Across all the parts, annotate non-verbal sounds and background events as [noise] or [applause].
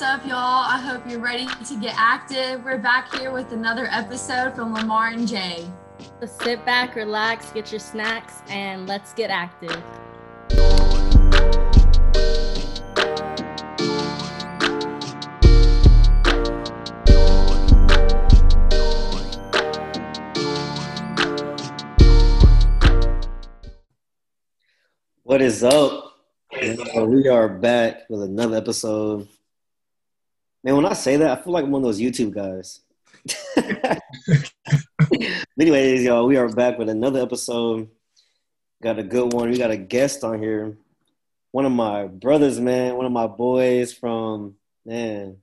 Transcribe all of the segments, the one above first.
What's up, y'all? I hope you're ready to get active. We're back here with another episode from Lamar and Jay. So sit back, relax, get your snacks, and let's get active. What is up? We are back with another episode. Man, when I say that, I feel like I'm one of those YouTube guys. [laughs] Anyways, y'all, we are back with another episode. Got a good one. We got a guest on here. One of my brothers, man. One of my boys from man,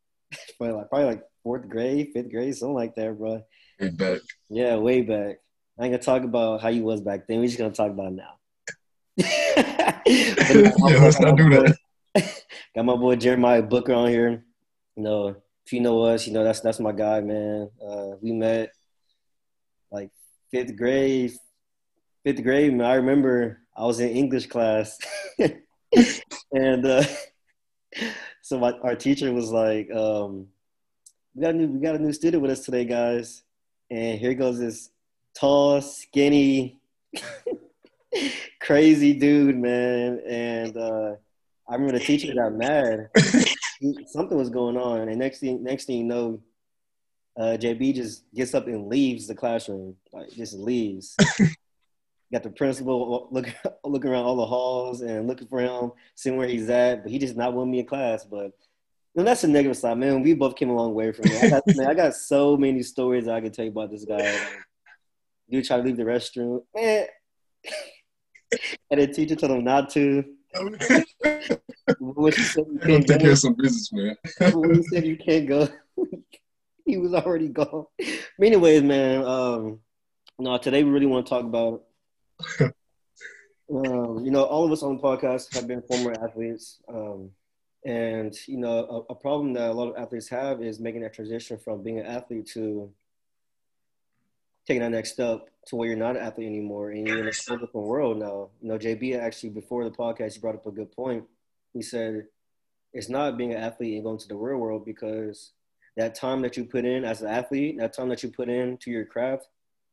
[laughs] probably like, probably like fourth grade, fifth grade, something like that, bro. Way back. Yeah, way back. I ain't gonna talk about how you was back then. We're just gonna talk about it now. [laughs] yeah, let's not do that. Got my boy Jeremiah Booker on here. You know, if you know us, you know that's that's my guy, man. Uh, we met like fifth grade. Fifth grade, man. I remember I was in English class, [laughs] and uh, [laughs] so my, our teacher was like, um, "We got a new, we got a new student with us today, guys." And here goes this tall, skinny, [laughs] crazy dude, man. And uh, I remember the teacher got mad. Something was going on, and next thing, next thing you know, uh, JB just gets up and leaves the classroom, like just leaves. [laughs] got the principal look [laughs] looking around all the halls and looking for him, seeing where he's at, but he just not want me in class. But you know, that's the negative side, man. We both came a long way from it. I got, [laughs] man, I got so many stories I can tell you about this guy. Dude tried to leave the restroom. Eh. and the teacher told him not to. When she said you Don't can't go, some business, man. when he said you can't go, [laughs] he was already gone. But anyways, man, um, no, today we really want to talk about. [laughs] Um, you know, all of us on the podcast have been former athletes, um, and you know, a, a problem that a lot of athletes have is making that transition from being an athlete to taking that next step to where you're not an athlete anymore and you're in a whole different world now. You know, JB actually before the podcast he brought up a good point. He said it's not being an athlete and going to the real world because that time that you put in as an athlete, that time that you put into your craft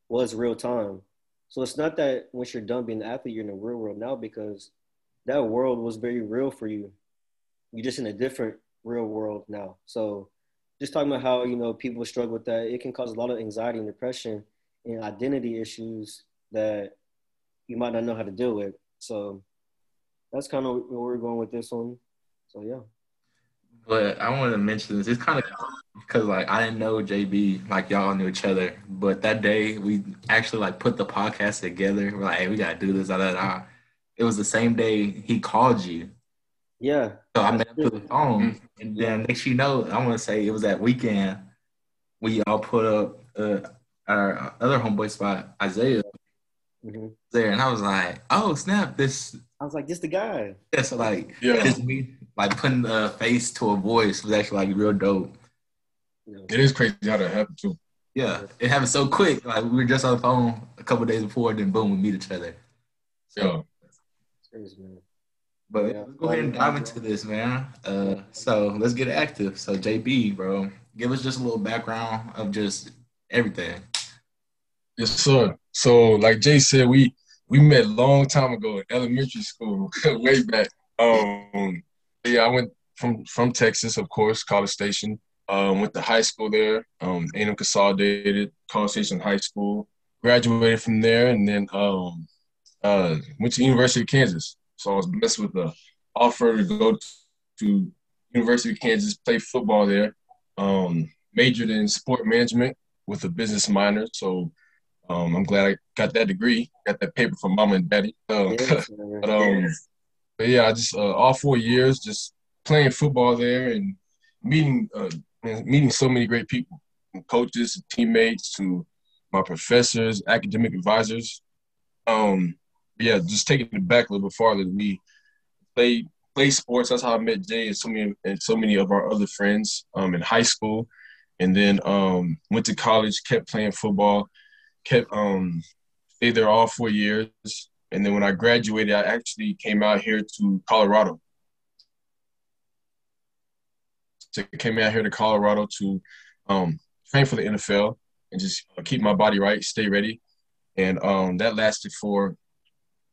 was real time. So it's not that once you're done being an athlete, you're in the real world now because that world was very real for you. You're just in a different real world now. So just talking about how, you know, people struggle with that, it can cause a lot of anxiety and depression and identity issues that you might not know how to deal with. So that's kind of where we're going with this one. So yeah. But I wanted to mention this. It's kind of because like I didn't know JB like y'all knew each other, but that day we actually like put the podcast together. We're like, hey, we gotta do this. Da, da, da. It was the same day he called you, Yeah. so I met up to the phone, and then next you know, I want to say it was that weekend we all put up uh, our other homeboy spot, Isaiah, hmm there, and I was like, oh snap, this I was like, this the guy. this like Yeah. this me like putting a face to a voice was actually like real dope. It is crazy how that happened too. Yeah, it happened so quick. Like we were just on the phone a couple days before, then boom, we meet each other. Yeah. It's crazy, man. But Yeah. let's go ahead and dive into this, man. Uh, so let's get active. So JB, bro, give us just a little background of just everything. Yes, sir. So, like Jay said, we we met a long time ago in elementary school, [laughs] way back. Um, yeah, I went from from Texas, of course, College Station. Um, went to high school there, um, A&M Consolidated, College Station High School. Graduated from there, and then um, uh, went to University of Kansas. So I was blessed with the offer to go to University of Kansas, play football there. Um, majored in sport management with a business minor. So um, I'm glad I got that degree, got that paper from mom and daddy. Uh, Yes, [laughs] but um, but yeah, I just uh, all four years just playing football there and meeting uh, meeting so many great people, from coaches, teammates, to my professors, academic advisors. Um, yeah, just taking it back a little bit farther. We played play sports. That's how I met Jay and so many and so many of our other friends um, in high school, and then um, went to college, kept playing football, kept um, stayed there all four years. And then when I graduated, I actually came out here to Colorado. So I came out here to Colorado to um, train for the NFL and just keep my body right, stay ready. And um, that lasted for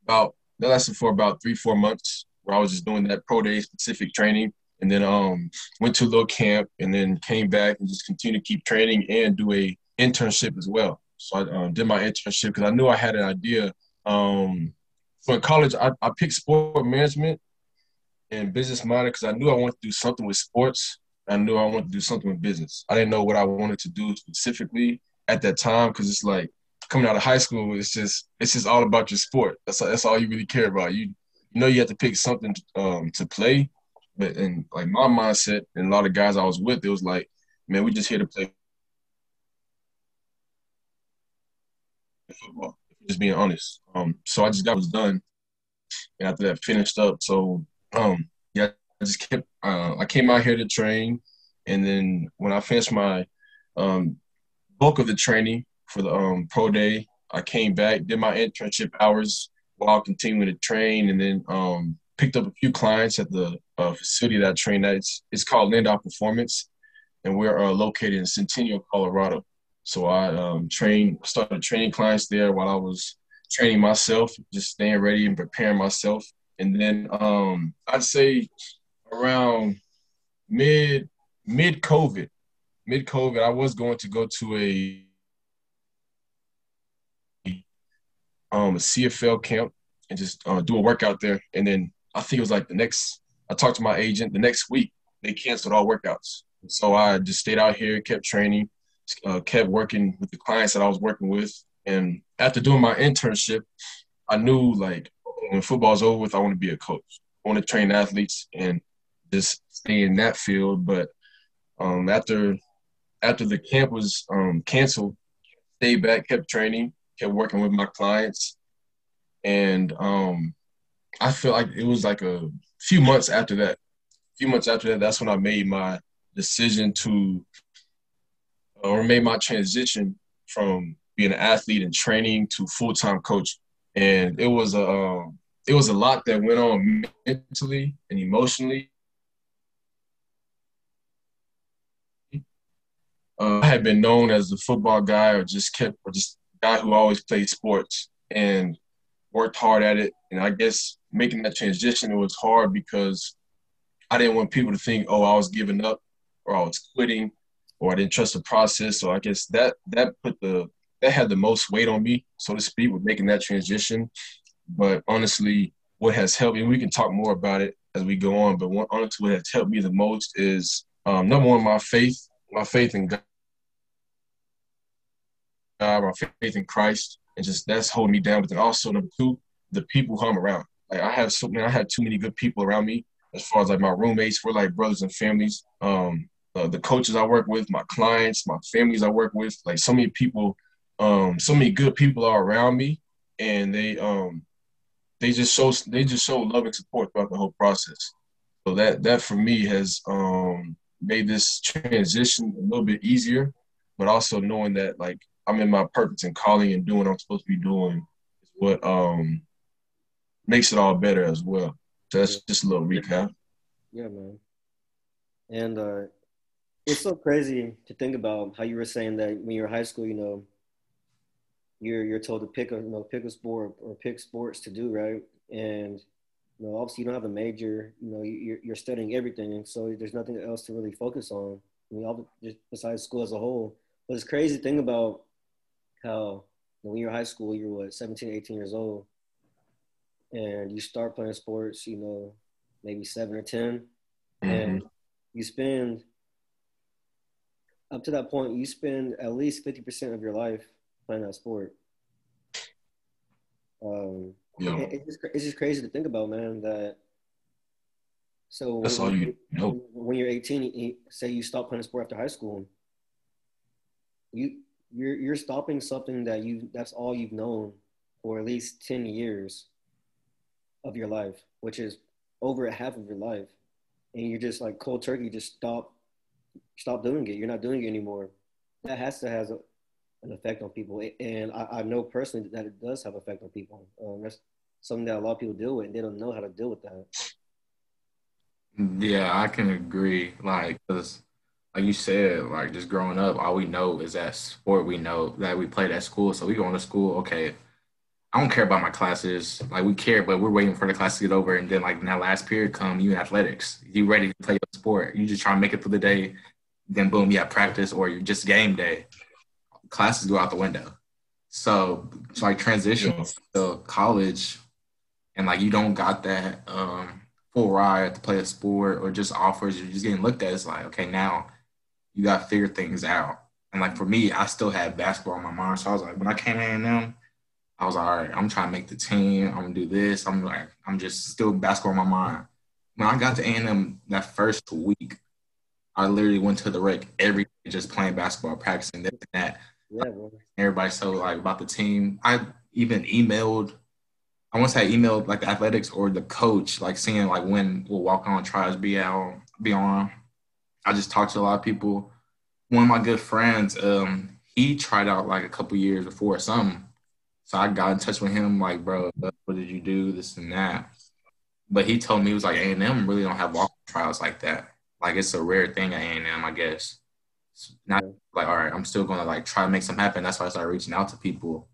about that lasted for about three, four months where I was just doing that pro day specific training. And then um, went to a little camp and then came back and just continued to keep training and do a internship as well. So I um, did my internship because I knew I had an idea. Um, for college, I, I picked sport management and business minded because I knew I wanted to do something with sports. I knew I wanted to do something with business. I didn't know what I wanted to do specifically at that time because it's like coming out of high school, it's just it's just all about your sport. That's that's all you really care about. You you know you have to pick something um, to play, but in like my mindset and a lot of guys I was with, it was like, man, we just here to play football. Just being honest. Um, so I just got was done, and after that finished up. So um, yeah, I just kept. Uh, I came out here to train, and then when I finished my um, bulk of the training for the um, pro day, I came back, did my internship hours while continuing to train, and then um, picked up a few clients at the uh, facility that I trained at. It's, it's called Landow Performance, and we're uh, located in Centennial, Colorado. So I um, trained, started training clients there while I was training myself, just staying ready and preparing myself. And then um, I'd say around mid mid COVID, mid COVID, I was going to go to a um, a CFL camp and just uh, do a workout there. And then I think it was like the next. I talked to my agent the next week. They canceled all workouts. So I just stayed out here, kept training, uh, kept working with the clients that I was working with. And after doing my internship, I knew like when football's over with, I want to be a coach. I want to train athletes and just stay in that field. But um, after after the camp was um, canceled, stayed back, kept training, kept working with my clients, and um, I feel like it was like a few months after that. A few months after that, that's when I made my decision to or made my transition from being an athlete and training to full time coach. And it was a um, it was a lot that went on mentally and emotionally. Uh, I had been known as the football guy, or just kept, or just guy who always played sports and worked hard at it. And I guess making that transition it was hard because I didn't want people to think, oh, I was giving up or I was quitting or I didn't trust the process. So I guess that that put the that had the most weight on me, so to speak, with making that transition. But honestly, what has helped me, we can talk more about it as we go on. But honestly, what has helped me the most is um, number one, my faith, my faith in God, my faith in Christ, and just that's holding me down. But then also number two, the people who I'm around. Like I have so man, I had too many good people around me. As far as like my roommates, we're like brothers and families. Um, uh, the coaches I work with, my clients, my families I work with, like so many people, um, so many good people are around me, and they um, they just show they just show love and support throughout the whole process. So that that for me has um, made this transition a little bit easier, but also knowing that like I'm in my purpose and calling and doing what I'm supposed to be doing is what um, makes it all better as well. So that's just a little recap. Yeah, man. And uh, it's so crazy to think about how you were saying that when you're in high school, you know, you're you're told to pick a you know pick a sport or pick sports to do right, and you know obviously you don't have a major, you know you're you're studying everything, and so there's nothing else to really focus on. I mean, all just besides school as a whole. But it's crazy to think about how when you're in high school, you're what 17, 18 years old, and you start playing sports, you know, maybe seven or 10 mm-hmm. and you spend up to that point, you spend at least 50% of your life playing that sport. Um, yeah. it's, just, it's just crazy to think about, man, that so that's when, all you know. When you're 18, you, say you stop playing sport after high school, you you're you're stopping something that you that's all you've known for at least 10 years of your life, which is over a half of your life. And you're just like cold turkey, just stop stop doing it. You're not doing it anymore. That has to has a, an effect on people, and I, I, know personally that it does have effect on people. Um, that's something that a lot of people deal with, and they don't know how to deal with that. Yeah, I can agree. Like, cause like you said, like just growing up, all we know is that sport. We know that we played at school, so we go to school. Okay, I don't care about my classes. Like we care, but we're waiting for the class to get over, and then like in that last period come, you in athletics, you ready to play your sport. You just try to make it through the day. Then boom, you have practice, or you just game day. Classes go out the window. So it's like transition Yeah. to college, and like you don't got that um, full ride to play a sport, or just offers. You're just getting looked at. It's like okay, now you got to figure things out. And like for me, I still had basketball on my mind, so I was like, when I came in, them. I was like, all right, I'm trying to make the team. I'm gonna do this. I'm like, I'm just still basketball in my mind. When I got to A&M that first week, I literally went to the rec every day just playing basketball, practicing this and that. Yeah, bro. Everybody so like about the team. I even emailed. I once I emailed like the athletics or the coach, like seeing like when we'll walk on tries be out be on. I just talked to a lot of people. One of my good friends, um, he tried out like a couple years before or something. So I got in touch with him, like, bro, what did you do? This and that. But he told me he was like, A and M really don't have walk trials like that. Like it's a rare thing at A and M, I guess. It's not like, all right, I'm still gonna like try to make something happen. That's why I started reaching out to people.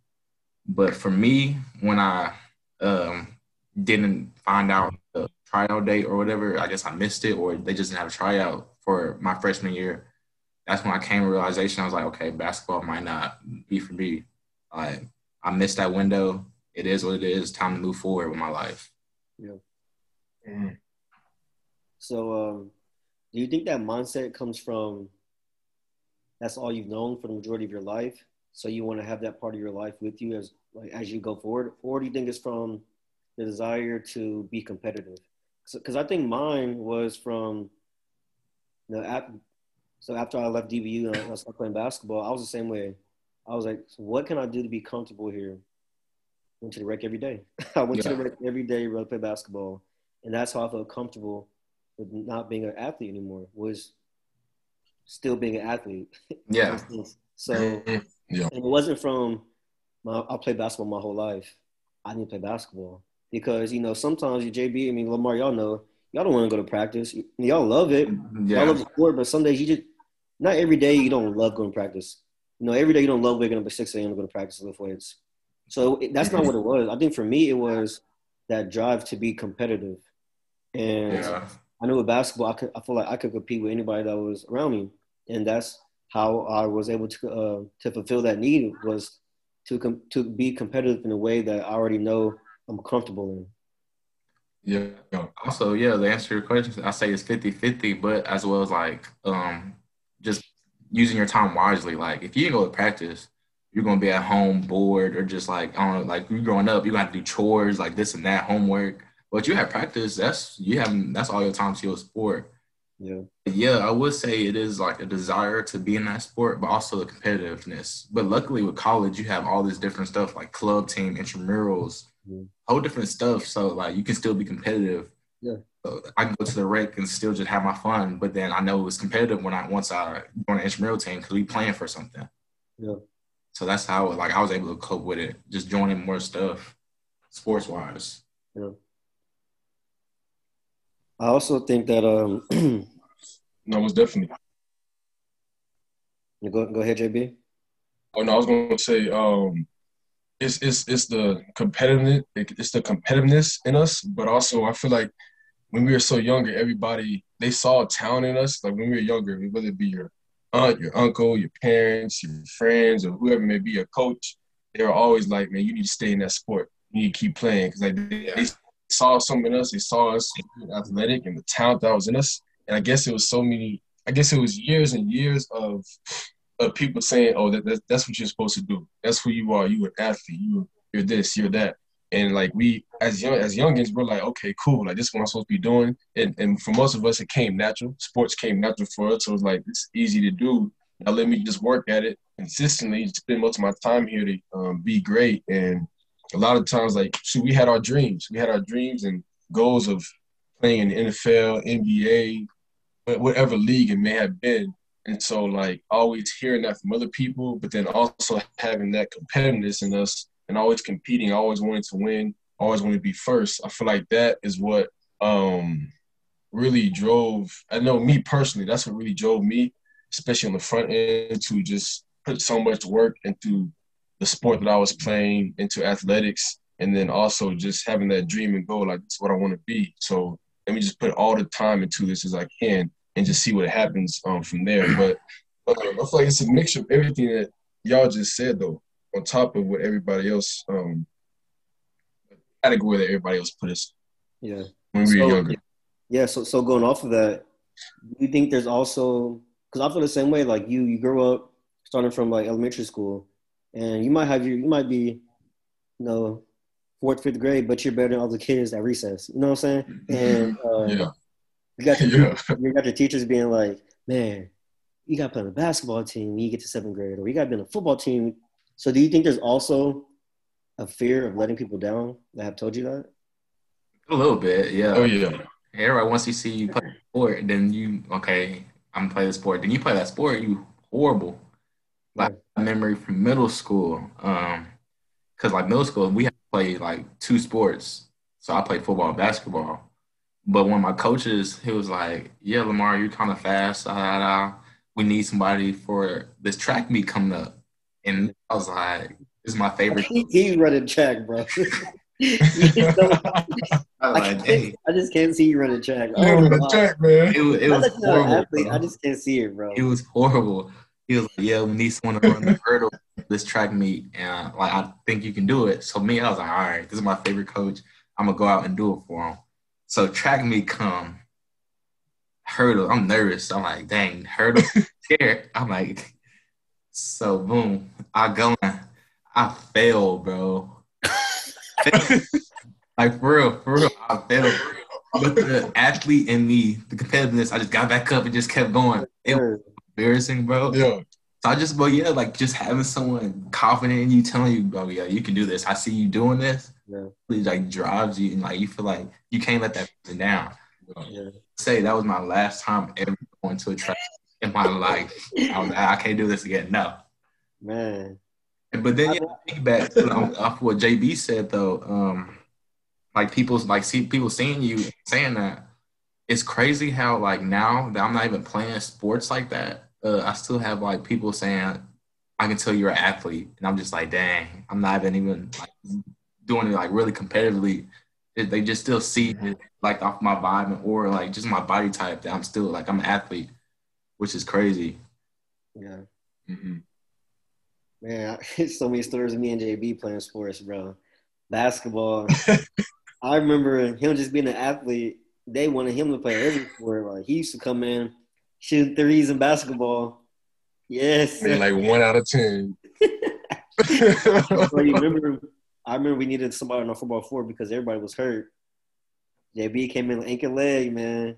But for me, when I um, didn't find out the tryout date or whatever, I guess I missed it, or they just didn't have a tryout for my freshman year. That's when I came to realization. I was like, okay, basketball might not be for me. Like I missed that window. It is what it is. Time to move forward with my life. Mm. So, um, do you think that mindset comes from that's all you've known for the majority of your life? So you want to have that part of your life with you as like as you go forward, or do you think it's from the desire to be competitive? Because I think mine was from you know, ap- so after I left DBU and I started playing basketball, I was the same way. I was like, so what can I do to be comfortable here? Went to the rec every day. [laughs] I went to the Yeah. rec every day to play basketball, and that's how I felt comfortable with not being an athlete anymore. Was still being an athlete. [laughs] Yeah. So. [laughs] Yeah. and it wasn't from my, I played basketball my whole life. I didn't play basketball because you know sometimes you JB. I mean Lamar, y'all know y'all don't want to go to practice. Y'all love it. Y'all love the sport, but some days you just not every day you don't love going to practice. You know, every day you don't love waking up at six a.m. to go to practice lift weights. So it, that's not what it was. I think for me it was that drive to be competitive, and Yeah. I knew with basketball, I could, I feel like I could compete with anybody that was around me, and that's how I was able to uh, to fulfill that need was to com- to be competitive in a way that I already know I'm comfortable in. Yeah. Also, yeah, to answer your question, I say it's 50 50, but as well as like um using your time wisely. Like if you didn't go to practice, you're gonna be at home bored or just like I don't know, like you growing up, you gotta do chores like this and that, homework. But you have practice, that's you have that's all your time to your sport. Yeah, Yeah, I would say it is like a desire to be in that sport, but also the competitiveness. But luckily with college, you have all this different stuff like club team, intramurals, Mhm. whole different stuff. So like you can still be competitive. Yeah. So I can go to the rec and still just have my fun, but then I know it's competitive when I once I join an intramural team because we playing for something. Yeah. So that's how like I was able to cope with it, just joining more stuff, sports wise. yeah. I also think that um, [clears throat] No, it's definitely. go go ahead, JB. Oh no, I was going to say, um, it's it's it's the competitiveness, it's the competitiveness in us, but also I feel like when we were so younger, everybody they saw a talent in us. Like when we were younger, whether it be your aunt, your uncle, your parents, your friends, or whoever may be, a coach, they were always like, "Man, you need to stay in that sport. You need to keep playing." Because like they, they saw something in us. They saw us athletic and the talent that was in us. And I guess it was so many. I guess it was years and years of of people saying, "Oh, that, that that's what you're supposed to do. That's who you are. You an athlete. You you're this. You're that." And like we as young as youngins, we're like, "Okay, cool. Like this is what I'm supposed to be doing." And and for most of us, it came natural. Sports came natural for us. So it was like it's easy to do. Now let me just work at it consistently. Spend most of my time here to um, be great. And a lot of times, like, shoot, we had our dreams. We had our dreams and goals of playing in the NFL, NBA, whatever league it may have been. And so, like, always hearing that from other people, but then also having that competitiveness in us and always competing, I always wanting to win, always wanting to be first. I feel like that is what um, really drove. I know me personally. That's what really drove me, especially on the front end, to just put so much work into the sport that I was playing, into athletics, and then also just having that dream and goal. Like, that's what I want to be. So let me just put all the time into this as I can, and just see what happens um, from there. But um, I feel like it's a mixture of everything that y'all just said, though, on top of what everybody else um, category that everybody else put us. Yeah. When we were younger. Yeah, so so going off of that, do you think there's also because I feel the same way. Like you, you grow up starting from like elementary school, and you might have your, you might be, you know, fourth, fifth grade, but you're better than all the kids at recess. You know what I'm saying? [laughs] And uh, Yeah. you got [laughs] your, Yeah. you got your teachers being like, man, you got to play on a basketball team when you get to seventh grade, or you got to be on a football team. So do you think there's also a fear of letting people down that have told you that? A little bit, yeah. Oh yeah. Everybody once you see you play a sport, then you okay, I'm gonna play the sport. Then you play that sport, you horrible. Like a memory from middle school, um, because like middle school we had to play like two sports. So I played football and basketball. But one of my coaches, he was like, "Yeah, Lamar, you're kind of fast. Da, da, da. We need somebody for this track meet coming up." And I was like, "This is my favorite." he running track, bro. [laughs] [laughs] You know, [laughs] I was I, like, "Dang." can't, I just can't see you running track. Yeah, Oh, the wow. track, man. It was, it was that horrible. athlete. I just can't see it, bro. It was horrible. He was like, "Yeah, we need someone to run the hurdle this track meet, and like I think you can do it." So me, I was like, "All right, this is my favorite coach. I'm gonna go out and do it for him." So track meet come, hurdle. I'm nervous. I'm like, "Dang, hurdle, scared." I'm like, so boom, I go, in. I fail, bro. like for real, for real, I failed. But the athlete in me, the competitiveness, I just got back up and just kept going. It was embarrassing, bro. Yeah. So I just, but yeah, like just having someone confident in you, telling you, "Oh yeah, you can do this." I see you doing this. Yeah. It like drives you, and like you feel like you can't let that person down. Yeah. Say that was my last time ever going to a track in my life. I was, I can't do this again. No. Man. But then yeah, piggyback on- off what JB said though, um, like people's like see people seeing you saying that. It's crazy how like now that I'm not even playing sports like that, uh, I still have like people saying, "I can tell you're an athlete," and I'm just like, "Dang, I'm not even even like doing it like really competitively." They- They just still see it, like off my vibe or like just my body type that I'm still like I'm an athlete, which is crazy. Yeah. Mhm. Man, I- [laughs] so many stories of me and JB playing sports, bro. Basketball. [laughs] I remember him just being an athlete. They wanted him to play every sport. Like he used to come in, shoot threes in basketball. Yes. I mean, like one out of ten. [laughs] So you remember, I remember we needed somebody on the football floor because everybody was hurt. JB came in ankle leg, man,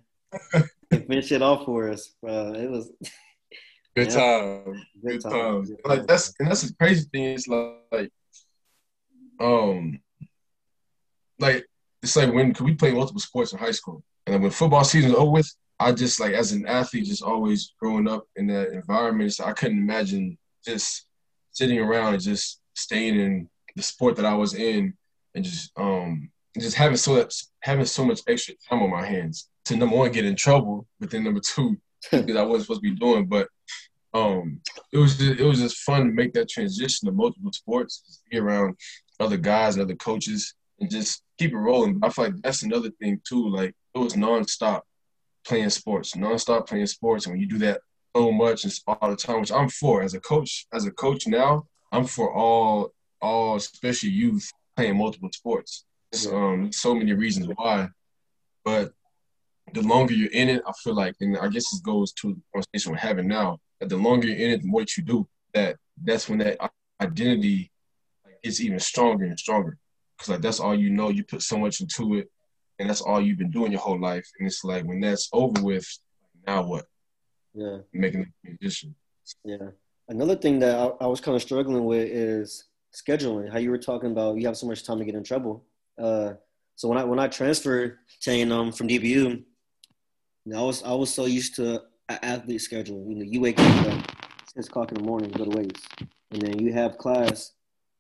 and finished it off for us. Bro, it was [laughs] Good Yeah. time. good time. time. Good Like that's and that's the crazy thing. Is like, like, um, like it's like when 'cause we played multiple sports in high school, and then when football season was over with, I just like as an athlete, just always growing up in that environment, so I couldn't imagine just sitting around and just staying in the sport that I was in, and just um just having so much having so much extra time on my hands to number one get in trouble, but then number two [laughs] because I wasn't supposed to be doing, but um, it was just, it was just fun to make that transition to multiple sports, be around other guys, other coaches, and just keep it rolling. I feel like that's another thing too. Like it was nonstop playing sports, nonstop playing sports, and when you do that so much and all the time, which I'm for as a coach, as a coach now, I'm for all all especially youth playing multiple sports. So, um, so many reasons why, but the longer you're in it, I feel like, and I guess this goes to the conversation we're having now, that the longer you're in it, the more you do, that that's when that identity is even stronger and stronger. Because like that's all you know, you put so much into it, and that's all you've been doing your whole life. And it's like when that's over with, now what? Yeah. Making the transition. Yeah. Another thing that I, I was kind of struggling with is scheduling. How you were talking about you have so much time to get in trouble. Uh, so when I when I transferred to A&M from DBU, you know, I was I was so used to an athlete schedule. You know, you wake up at six o'clock in the morning, go to weights, and then you have class.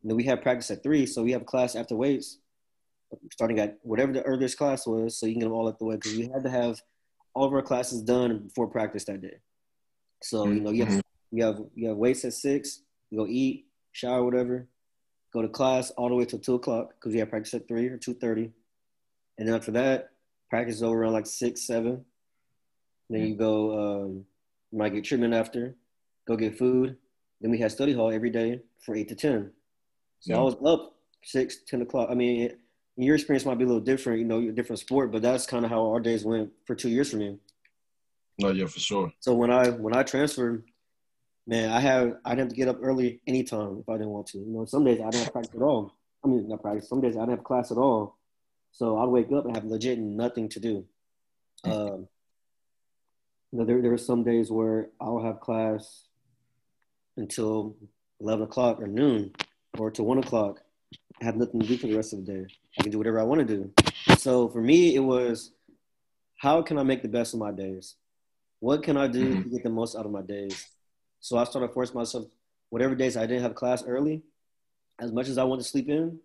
And then we have practice at three, so we have class after weights, starting at whatever the earliest class was, so you can get them all at the way. Because you had to have all of our classes done before practice that day. So you know you have mm-hmm. you have you have weights at six. You go eat, shower, whatever. Go to class all the way till two o'clock because we have practice at three or two thirty, and then after that, practice is over around like six, seven. Then you go, um, you might get treatment after, go get food. Then we had study hall every day for eight to ten. So I was up six, 10 o'clock. I mean, it, your experience might be a little different, you know, you're a different sport, but that's kind of how our days went for two years for me. No, yeah, for sure. So when I when I transferred, man, I have I didn't have to get up early anytime if I didn't want to. You know, some days I didn't have practice at all. I mean, not practice. Some days I didn't have class at all. So I'd wake up and have legit nothing to do. Um, you know, there there were some days where I'll have class until eleven o'clock or noon, or to one o'clock. I have nothing to do for the rest of the day. I can do whatever I want to do. So for me, it was how can I make the best of my days? What can I do to get the most out of my days? So I started forcing myself, whatever days I didn't have class early, as much as I wanted to sleep in,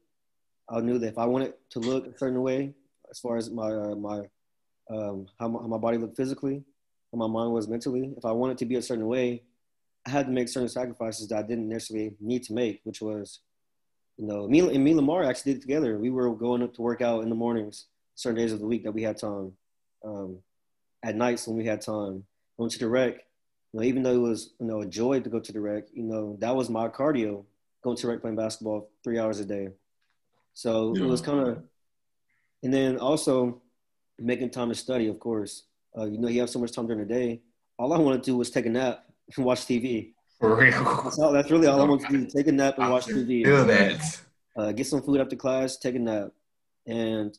I knew that if I wanted to look a certain way, as far as my uh, my um, how, my how my body looked physically, how my mind was mentally, if I wanted to be a certain way, I had to make certain sacrifices that I didn't necessarily need to make, which was, you know, me and me and Lamar actually did it together. We were going up to work out in the mornings, certain days of the week that we had time. Um, at nights when we had time, going to the rec. You know, even though it was you know a joy to go to the rec, you know that was my cardio. Going to the rec playing basketball three hours a day. So it was kind of, and then also making time to study. Of course, uh, you know you have so much time during the day. All I want to do was take a nap and watch TV. For real. That's, all, that's really all I want to do: take a nap and watch TV. Feel that. uh, get some food after class, take a nap, and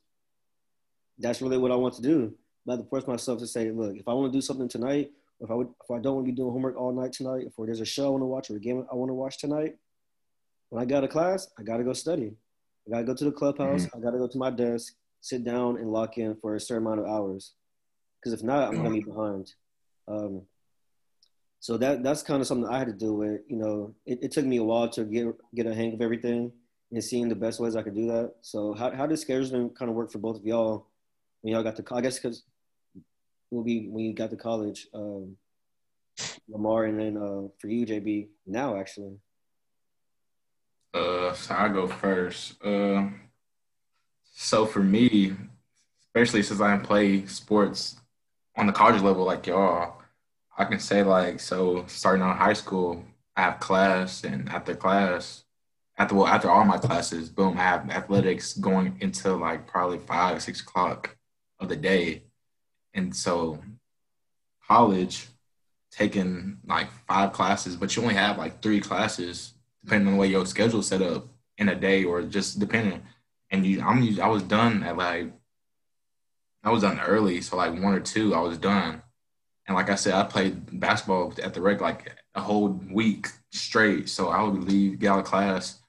that's really what I want to do. I have to force myself to say, look, if I want to do something tonight, if I would, if I don't want to be doing homework all night tonight, if there's a show I want to watch or a game I want to watch tonight, when I got to class, I got to go study. I got to go to the clubhouse. I got to go to my desk, sit down, and lock in for a certain amount of hours. Because if not, I'm gonna be behind. Um, so that that's kind of something I had to do with. You know, it, it took me a while to get get a hang of everything and seeing the best ways I could do that. So how how did scheduling kind of work for both of y'all when y'all got to? I guess because will be when you got to college, um, Lamar, and then uh, for you, JB, now actually. Uh, so I go first. Uh, so for me, especially since I play sports on the college level like y'all, I can say like so. Starting out high school, I have class, and after class, after well after all my classes, boom, I have athletics going until like probably five six o'clock of the day, and so college taking like five classes, but you only have like three classes depending on the way your schedule set up in a day or just depending. And you, I'm, I was done at like, I was done early, so like one or two, I was done. And like I said, I played basketball at the rec like a whole week straight. So I would leave, get out of class,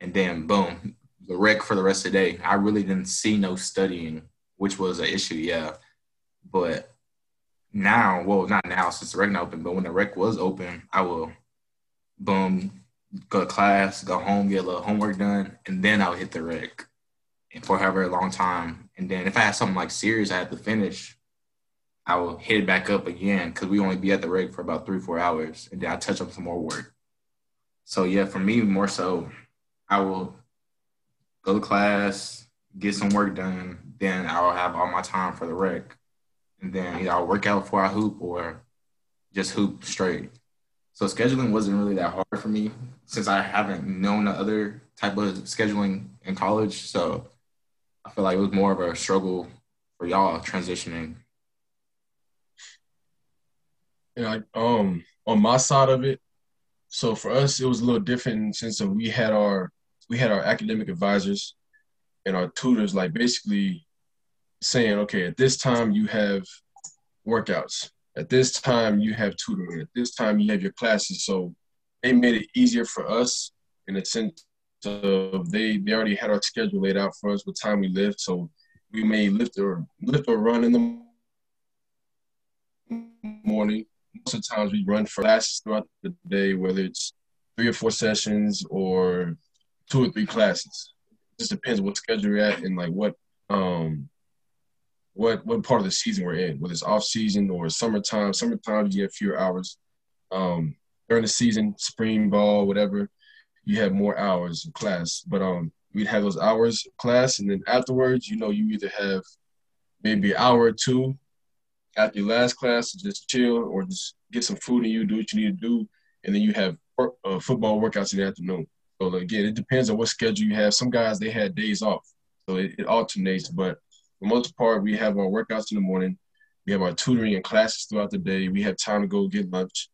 and then boom, the rec for the rest of the day. I really didn't see no studying, which was an issue, yeah. But now, well, not now since the rec not open, but when the rec was open, I will boom, go to class, go home, get a little homework done, and then I'll hit the rec for however long time. And then if I had something like serious I had to finish, I will hit it back up again because we only be at the rec for about three, four hours, and then I touch up some more work. So yeah, for me more so, I will go to class, get some work done, then I'll have all my time for the rec. And then either I'll work out before I hoop or just hoop straight. So scheduling wasn't really that hard for me since I haven't known the other type of scheduling in college. So I feel like it was more of a struggle for y'all transitioning. Yeah, um, on my side of it, so for us it was a little different of we had our we had our academic advisors and our tutors like basically saying, okay, at this time you have workouts, at this time you have tutoring, at this time you have your classes. So they made it easier for us in a sense of they they already had our schedule laid out for us what time we lift. So we may lift or lift or run in the morning most of the times we run for classes throughout the day, whether it's three or four sessions or two or three classes. It just depends what schedule you're at and like what um what what part of the season we're in, whether it's off season or summertime. Summertime you get fewer hours. Um, during the season, spring ball, whatever, you have more hours of class. But um, we'd have those hours of class, and then afterwards, you know, you either have maybe an hour or two after your last class to just chill or just get some food and you do what you need to do, and then you have uh, football workouts in the afternoon. So again, it depends on what schedule you have. Some guys they had days off, so it, it alternates. But for the most part, we have our workouts in the morning. We have our tutoring and classes throughout the day. We have time to go get lunch.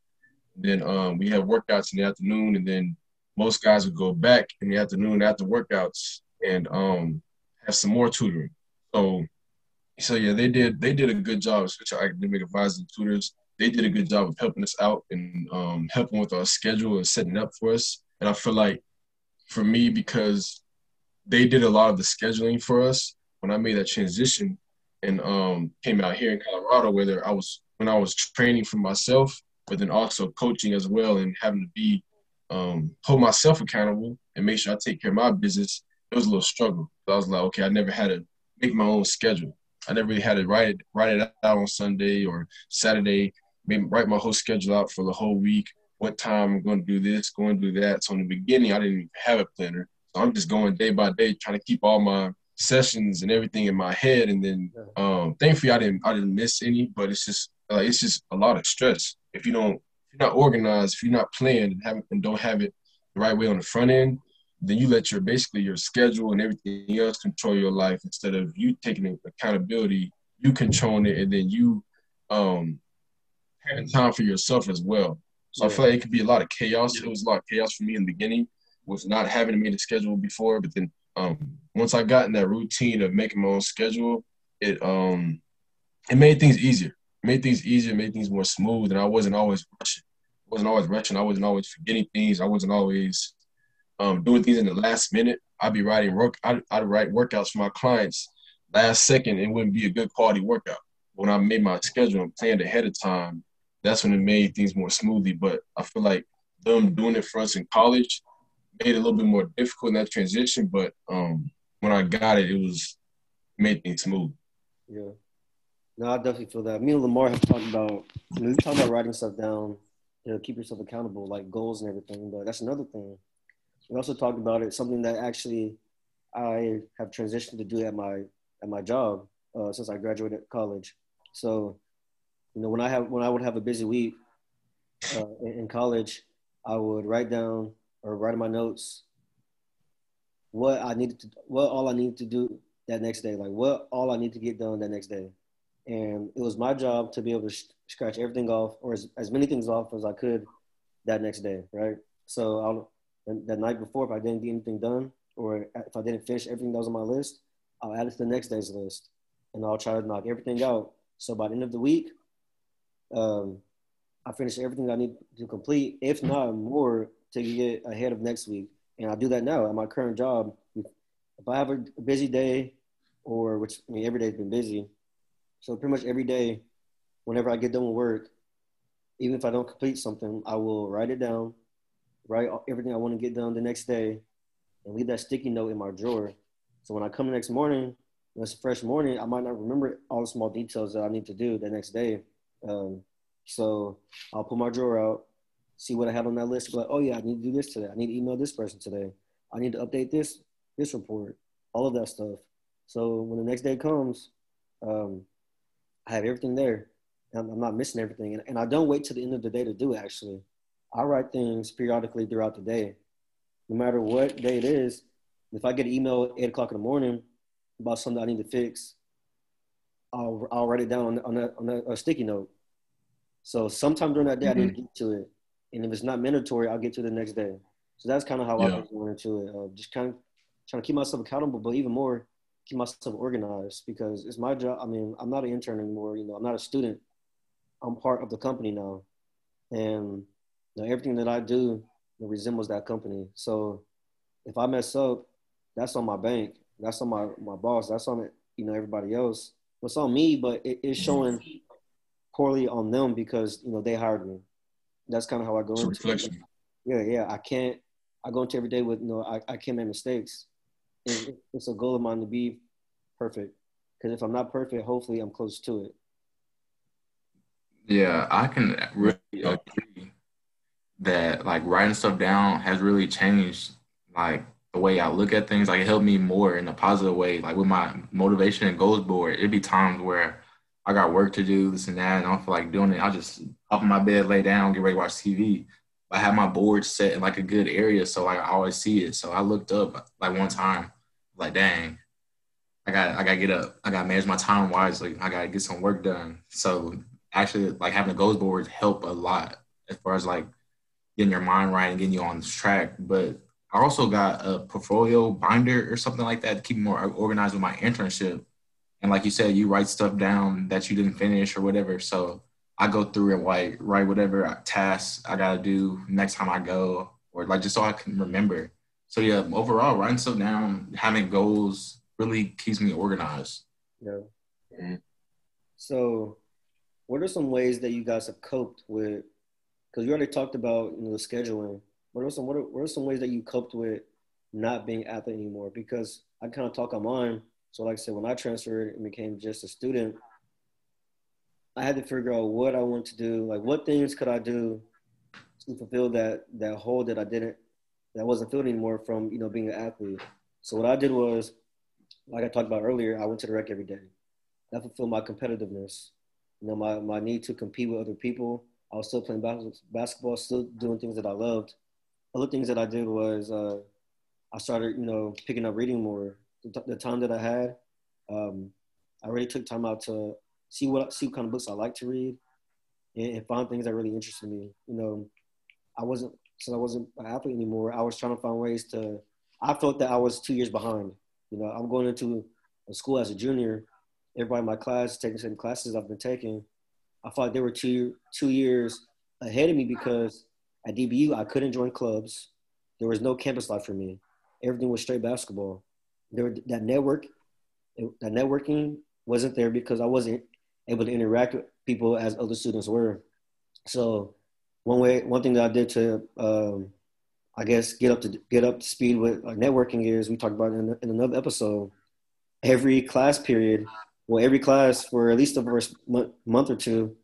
Then um, we have workouts in the afternoon, and then most guys would go back in the afternoon after workouts and um, have some more tutoring. So, so yeah, they did they did a good job, especially academic advisors and tutors. They did a good job of helping us out and um, helping with our schedule and setting up for us. And I feel like for me, because they did a lot of the scheduling for us when I made that transition and um, came out here in Colorado, whether I was when I was training for myself but then also coaching as well and having to be um, hold myself accountable and make sure I take care of my business. It was a little struggle. I was like, okay, I never had to make my own schedule. I never really had to write it write it out on Sunday or Saturday. Maybe write my whole schedule out for the whole week. What time I'm going to do this, going to do that. So in the beginning, I didn't even have a planner. So I'm just going day by day, trying to keep all my sessions and everything in my head. And then, um, thankfully, I didn't I didn't miss any. But it's just uh, it's just a lot of stress if you don't, you're not organized, if you're not planned and, have, and don't have it the right way on the front end, then you let your basically your schedule and everything else control your life instead of you taking accountability, you controlling it, and then you um having time for yourself as well. So yeah. I feel like it could be a lot of chaos. It was a lot of chaos for me in the beginning, was not having made a schedule before. But then um, once I got in that routine of making my own schedule, it um it made things easier made things easier, made things more smooth, and I wasn't always rushing. Wasn't always rushing. I wasn't always forgetting things. I wasn't always um, doing things in the last minute. I'd be writing work. I'd, I'd, write workouts for my clients last second. It wouldn't be a good quality workout. When I made my schedule and planned ahead of time, that's when it made things more smoothly. But I feel like them doing it for us in college made it a little bit more difficult in that transition. But um, when I got it, it was made things smooth. Yeah. No, I definitely feel that. Me and Lamar have talked about we talked about writing stuff down, you know, keep yourself accountable, like goals and everything. But that's another thing. We also talked about it, something that actually I have transitioned to do at my at my job uh, since I graduated college. So, you know, when I have when I would have a busy week uh, in, in college, I would write down or write in my notes what I needed to, what all I needed to do that next day, like what all I need to get done that next day and it was my job to be able to sh- scratch everything off or as, as many things off as I could that next day, right? So I'll, that night before, if I didn't get anything done or if I didn't finish everything that was on my list, I'll add it to the next day's list and I'll try to knock everything out. So by the end of the week, um, I finish everything I need to complete, if not more, to get ahead of next week. And I do that now at my current job. If I have a busy day, or which I mean every day's been busy, so pretty much every day, whenever I get done with work, even if I don't complete something, I will write it down, write everything I want to get done the next day, and leave that sticky note in my drawer. So when I come the next morning, it's a fresh morning, I might not remember all the small details that I need to do the next day. Um, so I'll pull my drawer out, see what I have on that list. Like, oh yeah, I need to do this today. I need to email this person today. I need to update this this report, all of that stuff. So when the next day comes, um, I have everything there. I'm, I'm not missing everything. And, and I don't wait to the end of the day to do it, actually. I write things periodically throughout the day. No matter what day it is, if I get an email at 8 o'clock in the morning about something I need to fix, I'll, I'll write it down on, on, a, on a, a sticky note. So sometime during that day, mm-hmm. I need to mm-hmm. get to it. And if it's not mandatory, I'll get to it the next day. So that's kind of how yeah. I've been going into it. Uh, just kind of trying to keep myself accountable, but even more, keep myself organized because it's my job. I mean, I'm not an intern anymore. You know, I'm not a student. I'm part of the company now, and you know, everything that I do resembles that company. So if I mess up, that's on my bank. That's on my my boss. That's on you know everybody else. It's on me, but it, it's mm-hmm. showing poorly on them because you know they hired me. That's kind of how I go it's into reflection. It. Yeah, yeah. I can't. I go into every day with you know I, I can't make mistakes it's a goal of mine to be perfect. Because if I'm not perfect, hopefully I'm close to it. Yeah, I can really agree that like writing stuff down has really changed like the way I look at things. Like it helped me more in a positive way. Like with my motivation and goals board, it'd be times where I got work to do, this and that, and I don't feel like doing it. I'll just up in my bed, lay down, get ready to watch TV. I have my board set in like a good area, so like I always see it. So I looked up like one time, like dang, I got I gotta get up. I gotta manage my time wisely. I gotta get some work done. So actually, like having a goals board help a lot as far as like getting your mind right and getting you on this track. But I also got a portfolio binder or something like that to keep more organized with my internship. And like you said, you write stuff down that you didn't finish or whatever. So I go through and write write whatever tasks I gotta do next time I go, or like just so I can remember. So yeah, overall, writing stuff down, having goals really keeps me organized. Yeah. So, what are some ways that you guys have coped with? Because you already talked about you know the scheduling. What are some what are, what are some ways that you coped with not being athlete anymore? Because I kind of talk on mine. So, like I said, when I transferred and became just a student, I had to figure out what I want to do. Like, what things could I do to fulfill that that hole that I didn't that wasn't filled anymore from you know being an athlete. So what I did was, like I talked about earlier, I went to the rec every day. That fulfilled my competitiveness. You know, my my need to compete with other people. I was still playing basketball, still doing things that I loved. Other things that I did was uh, I started, you know, picking up reading more. The, the time that I had, um, I really took time out to see what see what kind of books I like to read, and, and find things that really interested me. You know, I wasn't since I wasn't an athlete anymore. I was trying to find ways to. I felt that I was two years behind. You know, I'm going into a school as a junior. Everybody in my class taking certain classes I've been taking. I thought they were two two years ahead of me because at DBU I couldn't join clubs. There was no campus life for me. Everything was straight basketball. There that network, that networking wasn't there because I wasn't able to interact with people as other students were. So one way, one thing that I did to, um, I guess, get up to get up to speed with networking is we talked about in, in another episode. Every class period, well, every class for at least the first month, month or two,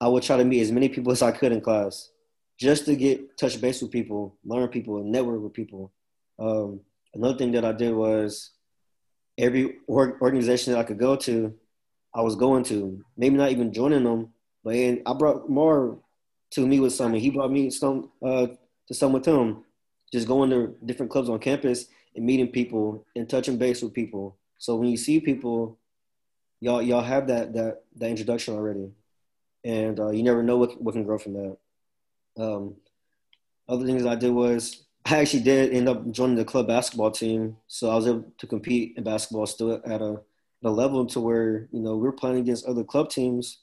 I would try to meet as many people as I could in class, just to get touch base with people, learn people, and network with people. Um, another thing that I did was every organization that I could go to, I was going to. Maybe not even joining them, but I brought more to me with some, and he brought me some uh, to some with him. Just going to different clubs on campus and meeting people and touching base with people. So when you see people, y'all y'all have that that that introduction already, and uh, you never know what what can grow from that. Um, other things I did was I actually did end up joining the club basketball team, so I was able to compete in basketball still at a, at a level to where you know we were playing against other club teams.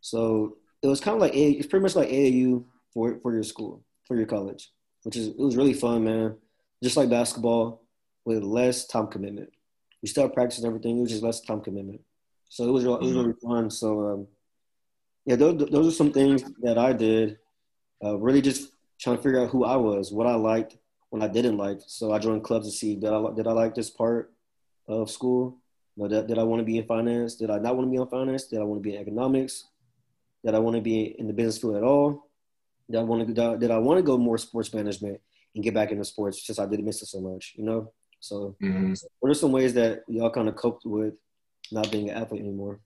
So it was kind of like it's pretty much like AAU for for your school for your college, which is it was really fun, man. Just like basketball with less time commitment. We still practice everything. It was just less time commitment. So it was it was really fun. So um, yeah, those, those are some things that I did. Uh, really just trying to figure out who I was, what I liked, what I didn't like. So I joined clubs to see did I did I like this part of school? You know, did, did I want to be in finance? Did I not want to be in finance? Did I want to be in economics? Did I want to be in the business field at all? Did I want to did I want to go more sports management and get back into sports since I did miss it so much? You know. So, mm-hmm. what are some ways that y'all kind of coped with not being an athlete anymore?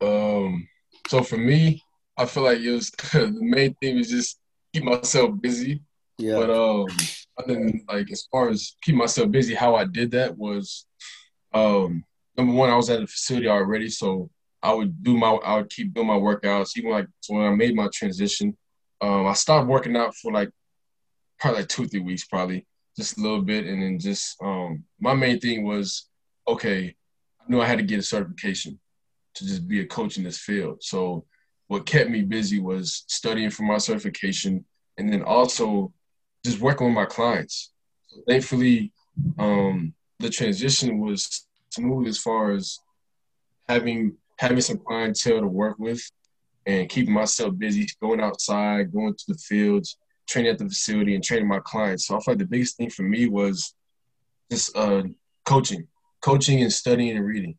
Um. So for me, I feel like it was [laughs] the main thing was just keep myself busy. Yeah. But um, other than like as far as keep myself busy, how I did that was, um, number one, I was at a facility already, so I would do my, I would keep doing my workouts. Even like so when I made my transition, um, I stopped working out for like probably like two, three weeks, probably just a little bit, and then just um, my main thing was, okay, I knew I had to get a certification to just be a coach in this field. So what kept me busy was studying for my certification and then also just working with my clients. So thankfully, um, the transition was smooth as far as having having some clientele to work with and keeping myself busy, going outside, going to the fields, training at the facility, and training my clients. So I feel like the biggest thing for me was just uh, coaching, coaching and studying and reading,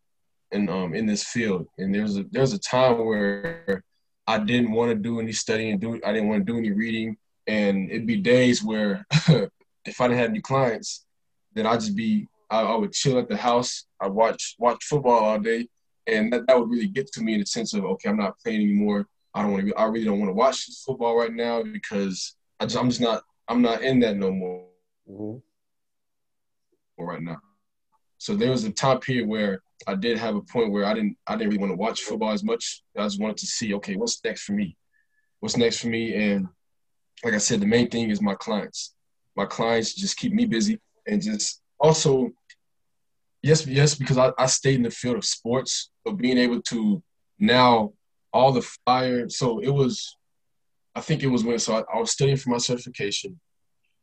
and um, in this field. And there's a there's a time where I didn't want to do any studying, do I didn't want to do any reading, and it'd be days where [laughs] if I didn't have any clients, then I'd just be I, I would chill at the house. I watch watch football all day, and that, that would really get to me in the sense of okay, I'm not playing anymore. I don't want to. I really don't want to watch football right now because I just, I'm just not. I'm not in that no more. Mm-hmm. Right now, so there was a time period where I did have a point where I didn't. I didn't really want to watch football as much. I just wanted to see, okay, what's next for me? What's next for me? And like I said, the main thing is my clients. My clients just keep me busy and just also yes, yes, because I, I stayed in the field of sports, but being able to now all the fire. So it was, I think it was when so I, I was studying for my certification,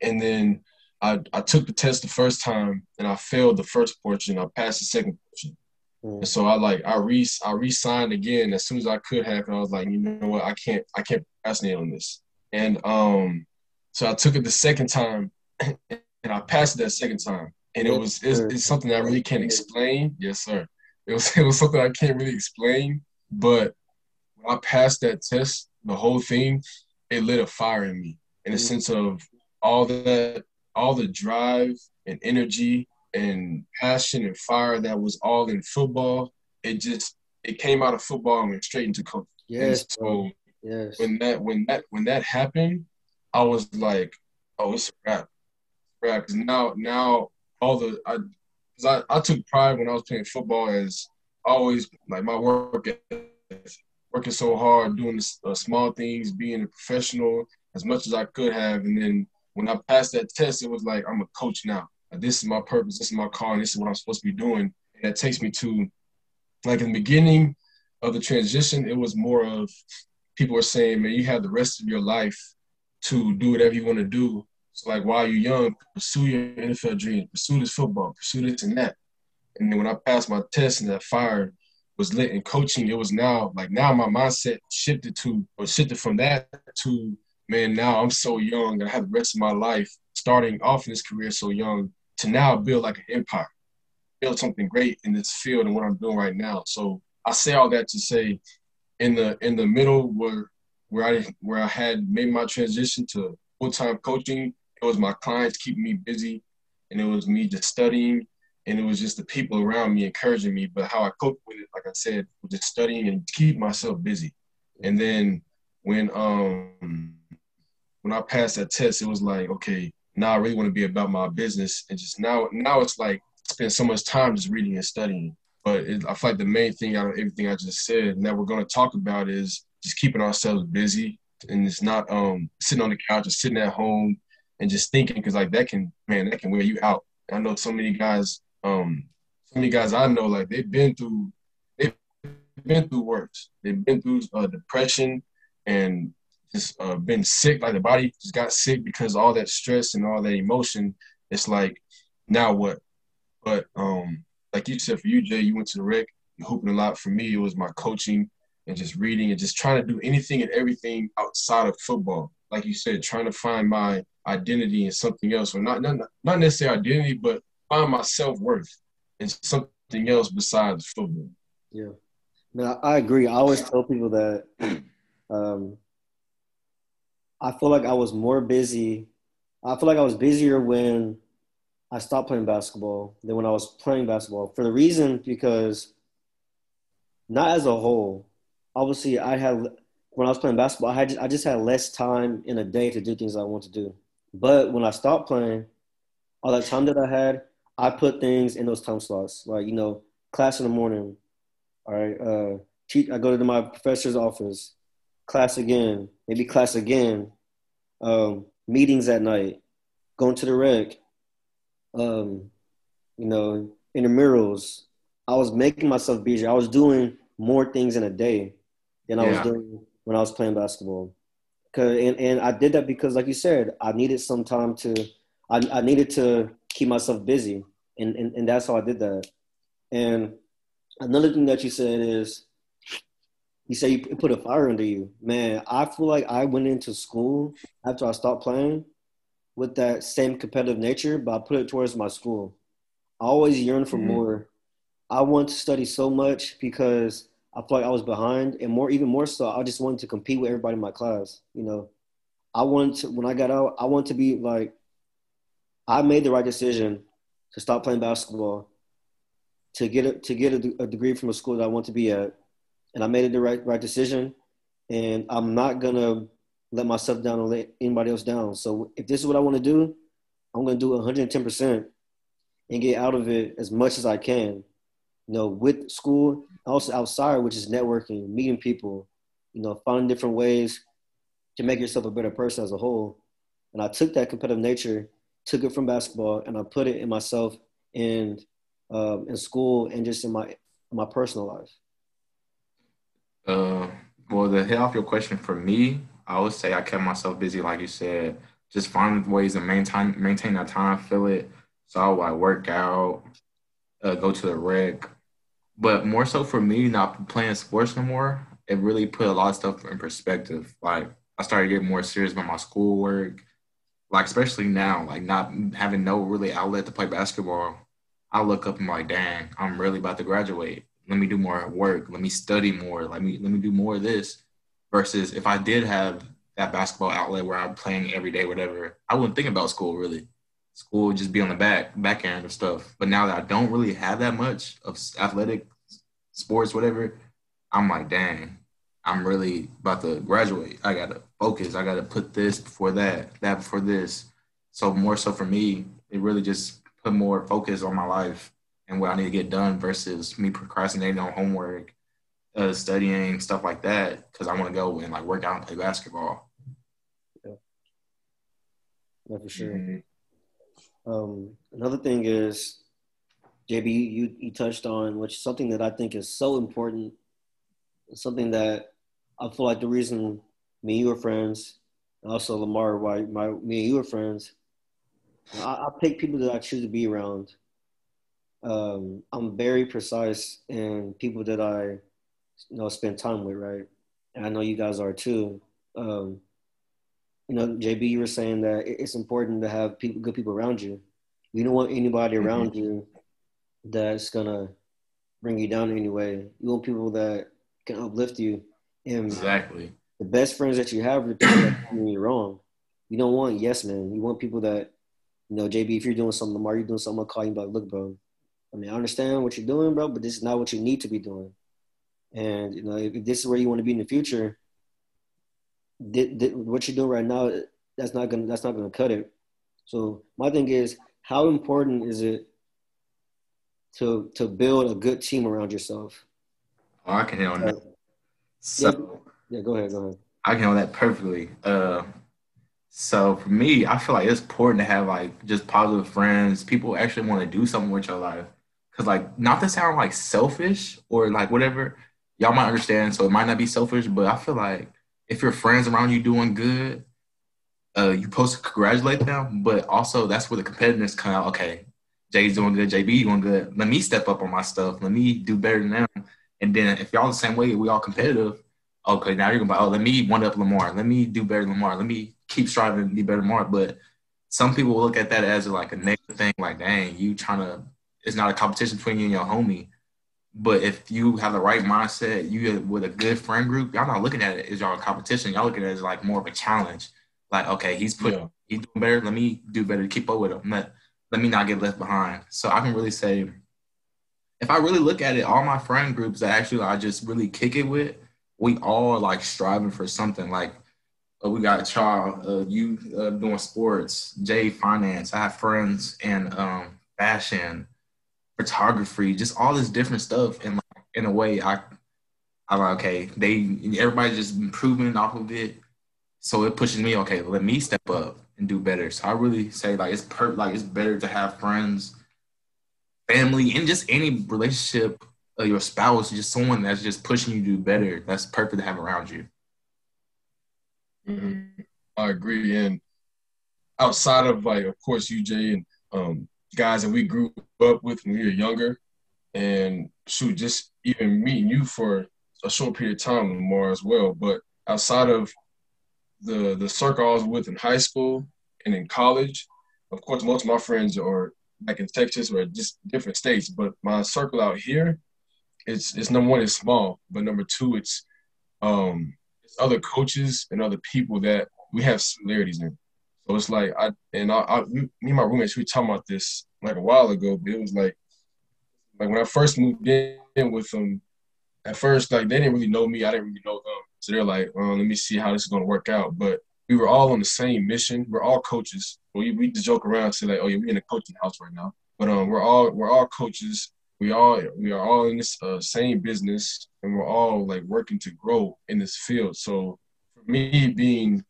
and then I I took the test the first time and I failed the first portion. I passed the second portion. Mm. And so I like I re I re-signed again as soon as I could have, and I was like, you know what, I can't I can't procrastinate on this. And um, so I took it the second time, [clears throat] and I passed it that second time and it was it's, it's, something I really can't explain. Yes, sir. It was [laughs] it was something I can't really explain, but when I passed that test, the whole thing, it lit a fire in me in a mm-hmm. sense of all that, all the drive and energy and passion and fire that was all in football. It just it came out of football and went straight into coaching. Yes. And so yes. when that when that when that happened, I was like, oh, it's a wrap. Wrap. Because now now all the I, I, I took pride when I was playing football as always like my work working so hard doing the uh, small things being a professional as much as I could have. And then when I passed that test it was like I'm a coach now. Like, this is my purpose. This is my call this is what I'm supposed to be doing. And that takes me to like in the beginning of the transition it was more of people were saying man you have the rest of your life to do whatever you want to do so like while you're young, pursue your NFL dreams, pursue this football, pursue this and that. And then when I passed my test and that fire was lit in coaching, it was now like now my mindset shifted to or shifted from that to man, now I'm so young and I have the rest of my life starting off in this career so young to now build like an empire, build something great in this field and what I'm doing right now. So I say all that to say in the in the middle where where I where I had made my transition to full time coaching it was my clients keeping me busy, and it was me just studying, and it was just the people around me encouraging me. But how I coped with it, like I said, was just studying and keep myself busy. And then when um when I passed that test, it was like, okay, now I really want to be about my business, and just now now it's like spend so much time just reading and studying. But it, I feel like the main thing out of everything I just said and that we're going to talk about is just keeping ourselves busy and it's not um, sitting on the couch or sitting at home and just thinking because like that can man that can wear you out. I know so many guys, um, so many guys I know like they've been through they've been through worse. They've been through uh, depression and just uh, been sick. Like the body just got sick because all that stress and all that emotion. It's like now what? But um, like you said, for you, Jay, you went to the rec. You hooping a lot. For me, it was my coaching and just reading and just trying to do anything and everything outside of football. Like you said, trying to find my identity in something else, or not not, not necessarily identity, but find my self worth in something else besides football. Yeah, no, I agree. I always tell people that [clears throat] um, I feel like I was more busy. I feel like I was busier when I stopped playing basketball than when I was playing basketball. For the reason because not as a whole. Obviously, I had when I was playing basketball, I had I just had less time in a day to do things I want to do. But when I stopped playing, all that time that I had, I put things in those time slots. Like, you know, class in the morning. All right. Uh, I go to my professor's office, class again, maybe class again, um, meetings at night, going to the rec, um, you know, intramurals. I was making myself busier. I was doing more things in a day than I was doing when I was playing basketball. Cause, and, and I did that because, like you said, I needed some time to, I, I needed to keep myself busy. And, and, and that's how I did that. And another thing that you said is, you say you put a fire under you. Man, I feel like I went into school after I stopped playing with that same competitive nature, but I put it towards my school. I always yearn for mm-hmm. more I want to study so much because I felt like I was behind, and more, even more so, I just wanted to compete with everybody in my class. You know, I wanted to when I got out, I wanted to be like, I made the right decision to stop playing basketball, to get a, to get a, a degree from a school that I want to be at, and I made the right right decision, and I'm not gonna let myself down or let anybody else down. So if this is what I want to do, I'm gonna do 110 percent and get out of it as much as I can. You know, with school, also outside, which is networking, meeting people, you know, finding different ways to make yourself a better person as a whole. And I took that competitive nature, took it from basketball, and I put it in myself and um, in school and just in my in my personal life. Uh, well, to hit off your question for me, I would say I kept myself busy, like you said, just finding ways to maintain maintain that time, fill it. So I would like work out, uh, go to the rec, but more so for me, not playing sports no more. It really put a lot of stuff in perspective. Like I started getting more serious about my schoolwork, like especially now, like not having no really outlet to play basketball. I look up and I'm like, dang, I'm really about to graduate. Let me do more work. Let me study more. Let me let me do more of this. Versus if I did have that basketball outlet where I'm playing every day, whatever, I wouldn't think about school really. School would just be on the back back end of stuff. But now that I don't really have that much of athletic sports, whatever, I'm like, dang, I'm really about to graduate. I gotta focus. I gotta put this before that, that before this. So more so for me, it really just put more focus on my life and what I need to get done versus me procrastinating on homework, uh, studying stuff like that because I want to go and like work out and play basketball. Yeah, yeah for sure. Mm-hmm. Um, another thing is, JB, you you touched on which is something that I think is so important, something that I feel like the reason me and you are friends, and also Lamar, why my me and you are friends, I, I pick people that I choose to be around. Um, I'm very precise in people that I, you know, spend time with, right? And I know you guys are too. Um, you know, JB, you were saying that it's important to have people, good people around you. You don't want anybody mm-hmm. around you that's gonna bring you down in any way. You want people that can uplift you and exactly. The best friends that you have are people that you wrong. You don't want yes man. You want people that, you know, JB, if you're doing something, Lamar, you're doing something, I'll call you like, look, bro. I mean, I understand what you're doing, bro, but this is not what you need to be doing. And you know, if this is where you want to be in the future, th- th- what you're doing right now, that's not gonna that's not gonna cut it. So my thing is, how important is it to to build a good team around yourself? Oh, I can hit on that. So yeah, go ahead, go ahead. I can know that perfectly. Uh, so for me, I feel like it's important to have like just positive friends, people actually want to do something with your life. Cause like not to sound like selfish or like whatever, y'all might understand. So it might not be selfish, but I feel like if your friends around you doing good, uh, you're supposed to congratulate them. But also that's where the competitiveness come out. Okay, Jay's doing good, JB doing good. Let me step up on my stuff. Let me do better than them. And then if y'all the same way, we all competitive. Okay, now you're gonna be, oh, let me one up Lamar. Let me do better than Lamar. Let me keep striving to be better than Lamar. But some people look at that as like a negative thing, like, dang, you trying to, it's not a competition between you and your homie. But if you have the right mindset, you with a good friend group, y'all not looking at it as y'all competition. Y'all looking at it as like more of a challenge. Like, okay, he's put yeah. he's doing better. Let me do better to keep up with him. Let, let me not get left behind. So I can really say if I really look at it, all my friend groups that actually I just really kick it with, we all like striving for something. Like uh, we got a child, uh, you uh, doing sports, Jay finance. I have friends in um, fashion, photography, just all this different stuff. And like, in a way, I I'm like, okay, they everybody just improving off of it. So it pushes me, okay, let me step up and do better. So I really say like it's per like it's better to have friends family, and just any relationship of your spouse, just someone that's just pushing you to do better. That's perfect to have around you. Mm-hmm. I agree. And outside of like, of course, UJ and um, guys that we grew up with when we were younger, and shoot, just even meeting you for a short period of time, more as well. But outside of the the circle I was with in high school and in college, of course, most of my friends are back in Texas or just different states. But my circle out here, it's it's number one, it's small, but number two, it's um it's other coaches and other people that we have similarities in. So it's like I and I, I me and my roommates we talking about this like a while ago, but it was like like when I first moved in with them, at first like they didn't really know me, I didn't really know them. So they're like, oh, let me see how this is gonna work out. But we were all on the same mission. We're all coaches. We we just joke around and say like, oh yeah, we're in a coaching house right now. But um, we're all we're all coaches. We all we are all in this uh, same business, and we're all like working to grow in this field. So for me, being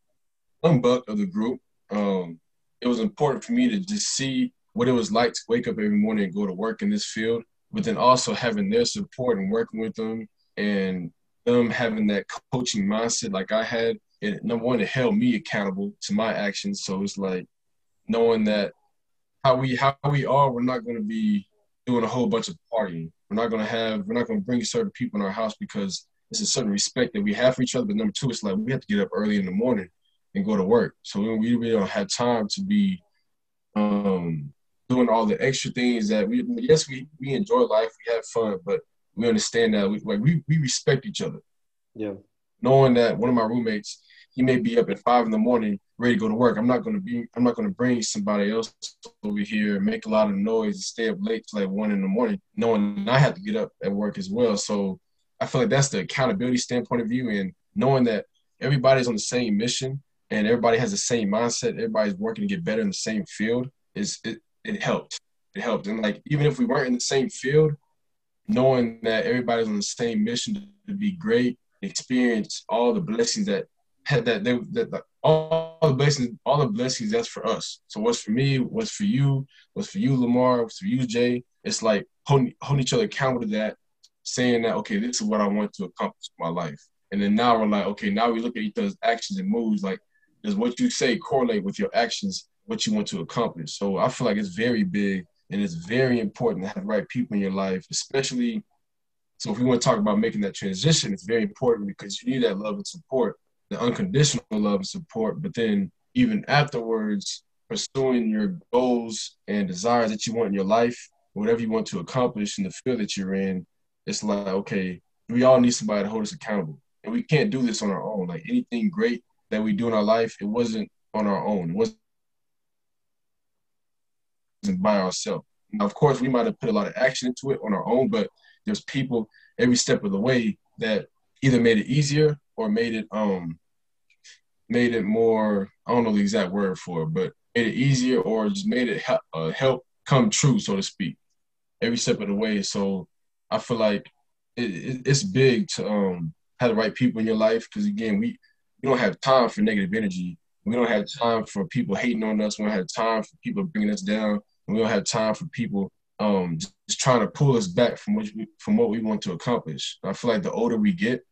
one buck of the group, um, it was important for me to just see what it was like to wake up every morning and go to work in this field, but then also having their support and working with them and them having that coaching mindset like I had. It number one, it held me accountable to my actions. So it's like knowing that how we how we are, we're not going to be doing a whole bunch of partying. We're not going to have we're not going to bring certain people in our house because it's a certain respect that we have for each other. But number two, it's like we have to get up early in the morning and go to work. So we really don't have time to be um, doing all the extra things that we yes we, we enjoy life, we have fun, but we understand that we like we, we respect each other. Yeah. Knowing that one of my roommates, he may be up at five in the morning ready to go to work. I'm not gonna be I'm not gonna bring somebody else over here and make a lot of noise and stay up late till like one in the morning, knowing I have to get up at work as well. So I feel like that's the accountability standpoint of view and knowing that everybody's on the same mission and everybody has the same mindset, everybody's working to get better in the same field, is it, it helped. It helped. And like even if we weren't in the same field, knowing that everybody's on the same mission to be great, experience all the blessings that had that they that, all the blessings, all the blessings that's for us. So what's for me, what's for you, what's for you, Lamar, what's for you, Jay. It's like holding, holding each other accountable to that, saying that okay, this is what I want to accomplish in my life. And then now we're like, okay, now we look at each other's actions and moves. Like, does what you say correlate with your actions, what you want to accomplish? So I feel like it's very big and it's very important to have the right people in your life, especially. So if we want to talk about making that transition, it's very important because you need that love and support, the unconditional love and support. But then even afterwards, pursuing your goals and desires that you want in your life, whatever you want to accomplish in the field that you're in, it's like okay, we all need somebody to hold us accountable, and we can't do this on our own. Like anything great that we do in our life, it wasn't on our own. It wasn't by ourselves. Now, of course, we might have put a lot of action into it on our own, but there's people every step of the way that either made it easier or made it um made it more I don't know the exact word for it, but made it easier or just made it help, uh, help come true, so to speak, every step of the way. So I feel like it, it, it's big to um have the right people in your life because again, we we don't have time for negative energy. We don't have time for people hating on us. We don't have time for people bringing us down. We don't have time for people um, just, trying to pull us back from what we, from what we want to accomplish. I feel like the older we get,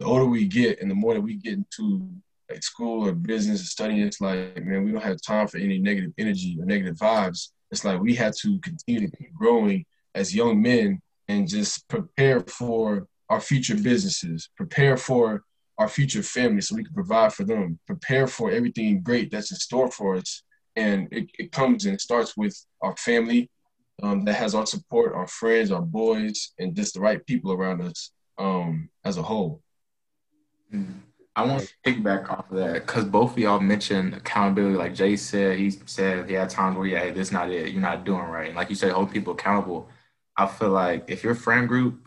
the older we get, and the more that we get into like school or business or studying, it's like man, we don't have time for any negative energy or negative vibes. It's like we have to continue to keep growing as young men and just prepare for our future businesses, prepare for our future family so we can provide for them, prepare for everything great that's in store for us and it, it comes and it starts with our family um, that has our support, our friends, our boys, and just the right people around us um, as a whole. I want to piggyback off of that because both of y'all mentioned accountability. Like Jay said, he said he had times where, yeah, hey, this not it. You're not doing right. And like you said, hold people accountable. I feel like if your friend group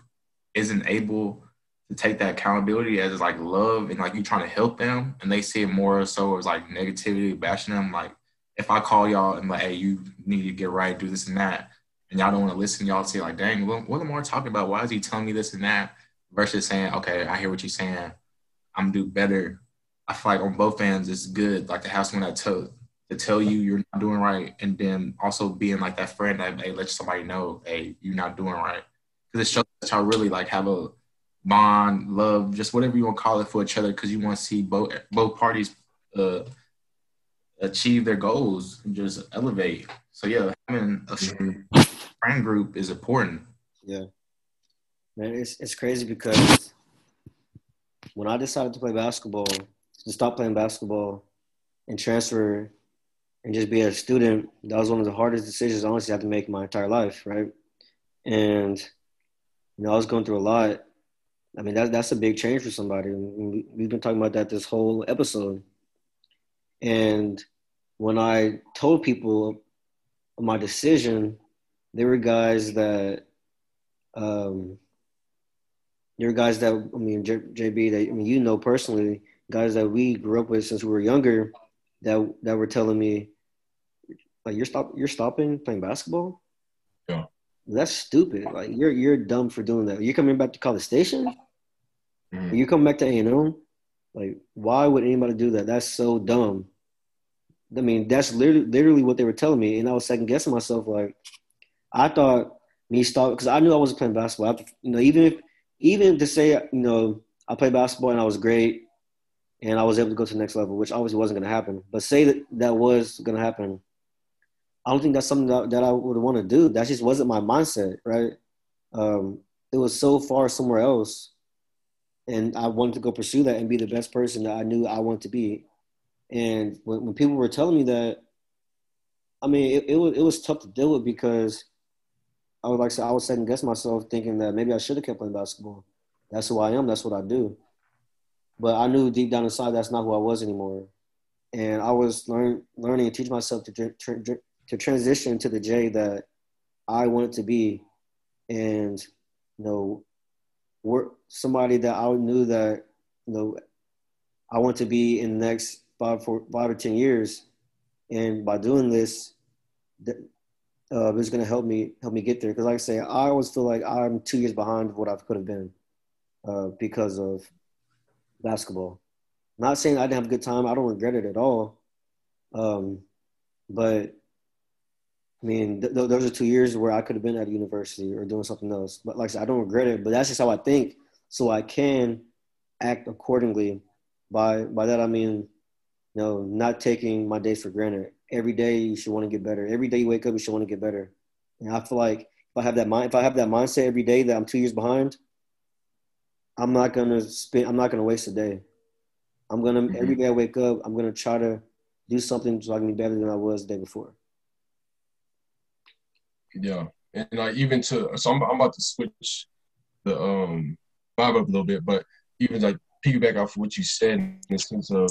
isn't able to take that accountability as like love and like you trying to help them, and they see it more so as like negativity, bashing them, like if I call y'all and like, hey, you need to get right, do this and that, and y'all don't want to listen, y'all say like, dang, what, am I talking about? Why is he telling me this and that? Versus saying, okay, I hear what you're saying. I'm do better. I feel like on both ends, it's good like to have someone that tell to tell you you're not doing right, and then also being like that friend that hey, let somebody know, hey, you're not doing right, because it shows that y'all really like have a bond, love, just whatever you want to call it for each other, because you want to see both both parties uh, achieve their goals and just elevate. So yeah, having a friend group is important. Yeah, man, it's it's crazy because when I decided to play basketball, to stop playing basketball and transfer and just be a student, that was one of the hardest decisions I honestly had to make my entire life, right? And you know, I was going through a lot. I mean, that, that's a big change for somebody. We, we've been talking about that this whole episode. And when I told people my decision, there were guys that, um, there were guys that I mean, J- JB, that I mean, you know personally, guys that we grew up with since we were younger, that that were telling me, like, you're stop, you're stopping playing basketball. That's stupid. Like, you're you're dumb for doing that. You're coming back to College Station. Mhm. You come back to A and M. Like, why would anybody do that? That's so dumb. I mean, that's literally literally what they were telling me, and I was second guessing myself. Like, I thought me stop because I knew I wasn't playing basketball. I, you know, even if even to say you know I played basketball and I was great, and I was able to go to the next level, which obviously wasn't going to happen. But say that that was going to happen, I don't think that's something that, that I would want to do. That just wasn't my mindset, right? Um, it was so far somewhere else, and I wanted to go pursue that and be the best person that I knew I wanted to be. And when, when people were telling me that, I mean, it, it was it was tough to deal with because I was like say I was second guess myself, thinking that maybe I should have kept playing basketball. That's who I am. That's what I do. But I knew deep down inside that's not who I was anymore. And I was learn, learning and teaching myself to, tr- tr- to transition to the J that I wanted to be. And, you know, work somebody that I knew that, you know, I want to be in the next five, four, five or 10 years. And by doing this, th- uh, it's going to help me help me get there. Because, like I say, I always feel like I'm two years behind what I could have been uh, because of basketball. Not saying I didn't have a good time. I don't regret it at all. Um, but I mean, th- th- those are two years where I could have been at a university or doing something else. But like I said, I don't regret it. But that's just how I think, so I can act accordingly. By by that I mean, you know, not taking my days for granted. Every day you should want to get better. Every day you wake up, you should want to get better. And I feel like if I have that mind, if I have that mindset every day that I'm two years behind, I'm not gonna spend. I'm not gonna waste a day. I'm gonna Mhm. every day I wake up. I'm gonna try to do something so I can be better than I was the day before. Yeah, and like even to so I'm, I'm about to switch the um vibe up a little bit, but even like piggyback off what you said in the sense of.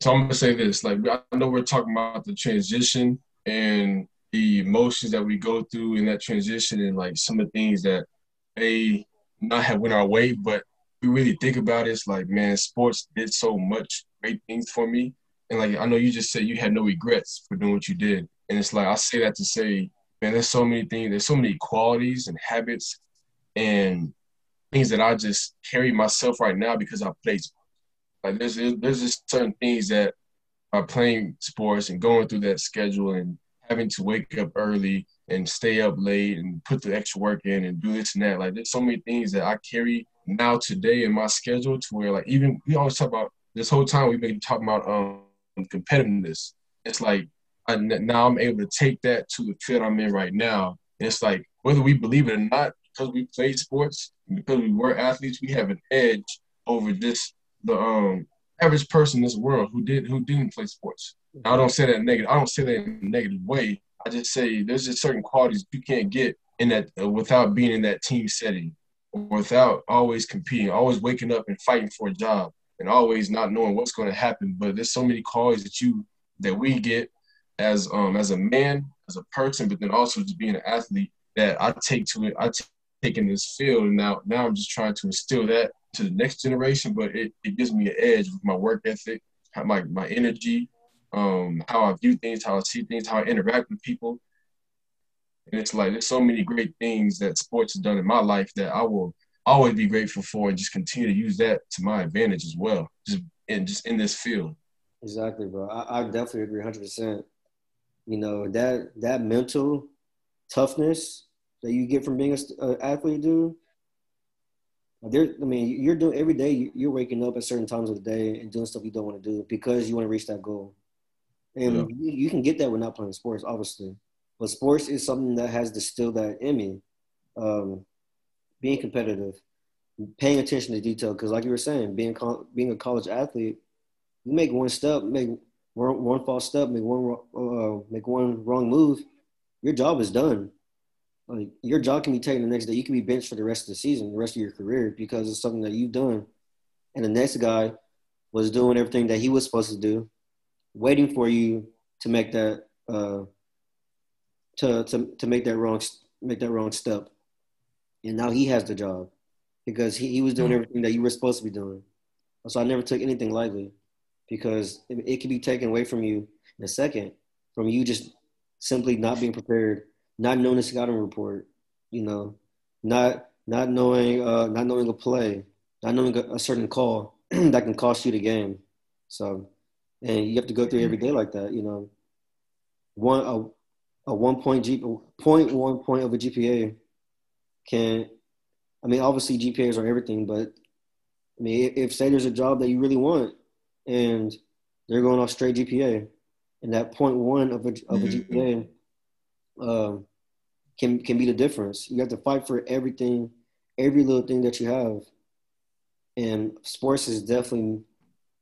So I'm gonna say this: like I know we're talking about the transition and the emotions that we go through in that transition, and like some of the things that may not have went our way, but we really think about it, it's like, man, sports did so much great things for me. And like I know you just said you had no regrets for doing what you did. And it's like I say that to say, man, there's so many things, there's so many qualities and habits and things that I just carry myself right now because I played sports. Like there's there's just certain things that are playing sports and going through that schedule and having to wake up early and stay up late and put the extra work in and do this and that. Like there's so many things that I carry now today in my schedule to where like even we always talk about this whole time we've been talking about um competitiveness. It's like I, now I'm able to take that to the field I'm in right now. And it's like whether we believe it or not, because we played sports, because we were athletes, we have an edge over this the um average person in this world who did who didn't play sports. I don't say that negative. I don't say that in a negative way. I just say there's just certain qualities you can't get in that uh, without being in that team setting, without always competing, always waking up and fighting for a job, and always not knowing what's going to happen. But there's so many qualities that you that we get as um as a man, as a person, but then also just being an athlete that I take to it. I take in this field, and now now I'm just trying to instill that to the next generation. But it, it gives me an edge with my work ethic, my my energy, um, how I view things, how I see things, how I interact with people. And it's like there's so many great things that sports has done in my life that I will always be grateful for and just continue to use that to my advantage as well. Just in just in this field. Exactly, bro. I, I definitely agree 100%. You know, that that mental toughness that you get from being an athlete, dude. There, I mean, you're doing every day. You're waking up at certain times of the day and doing stuff you don't want to do because you want to reach that goal. And Yeah. you, you can get that without playing sports, obviously. But sports is something that has distilled that in me. Um, being competitive, paying attention to detail. Because, like you were saying, being co- being a college athlete, you make one step, make one, one false step, make one uh, make one wrong move, your job is done. Like your job can be taken the next day. You can be benched for the rest of the season, the rest of your career, because it's something that you've done. And the next guy was doing everything that he was supposed to do, waiting for you to make that uh, to to to make that wrong make that wrong step. And now he has the job because he, he was doing everything that you were supposed to be doing. So I never took anything lightly because it, it can be taken away from you in a second from you just simply not being prepared, not knowing the scouting report, you know, not not knowing uh, not knowing a play, not knowing a, a certain call [clears throat] that can cost you the game. So, and you have to go through every day like that, you know. One a, a one point G point one point of a GPA can, I mean, obviously GPAs are everything, but I mean, if, if say there's a job that you really want and they're going off straight GPA, and that point one of a of a mm-hmm. GPA um, can can be the difference. You have to fight for everything, every little thing that you have, and sports has definitely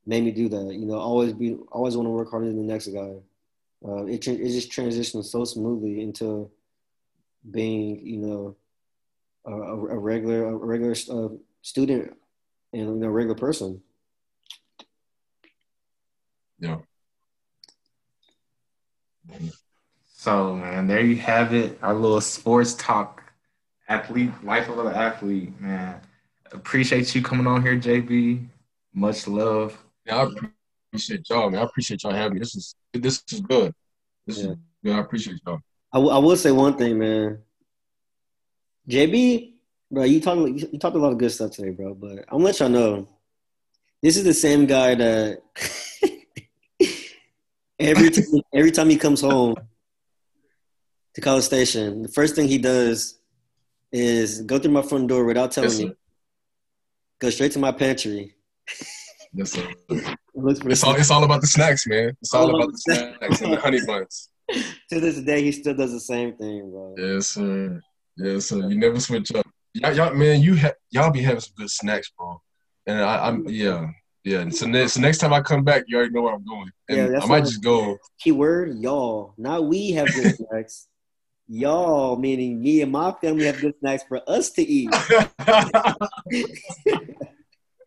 made me do that. You know, always be always want to work harder than the next guy. Uh, it it just transitions so smoothly into being, you know, a, a regular a regular uh, student and you know, a regular person. Yeah. So man, there you have it. Our little sports talk, athlete, life of an athlete, man. Appreciate you coming on here, JB. Much love. Yeah, I appreciate y'all, man. I appreciate y'all having me. This is this is good. This yeah. is good. I appreciate y'all. I, w- I will say one thing, man. JB, bro, you talking you talked a lot of good stuff today, bro. But I'm gonna let y'all know, this is the same guy that [laughs] every time, every time he comes home to College Station, the first thing he does is go through my front door without telling yes, me. Go straight to my pantry. Yes, [laughs] sir. it's all it's all about the snacks, man. It's all, all about the snacks and the honey [laughs] buns. to this day, he still does the same thing, bro. Yes, sir. Yes, sir. You never switch up. Y'all, y'all man, you ha- y'all be having some good snacks, bro. And I, am yeah, yeah. So next, so next time I come back, you already know where I'm going. And yeah, I might just go. Keyword, y'all. Not we have good [laughs] snacks. Y'all, meaning me and my family, have good snacks for us to eat. [laughs]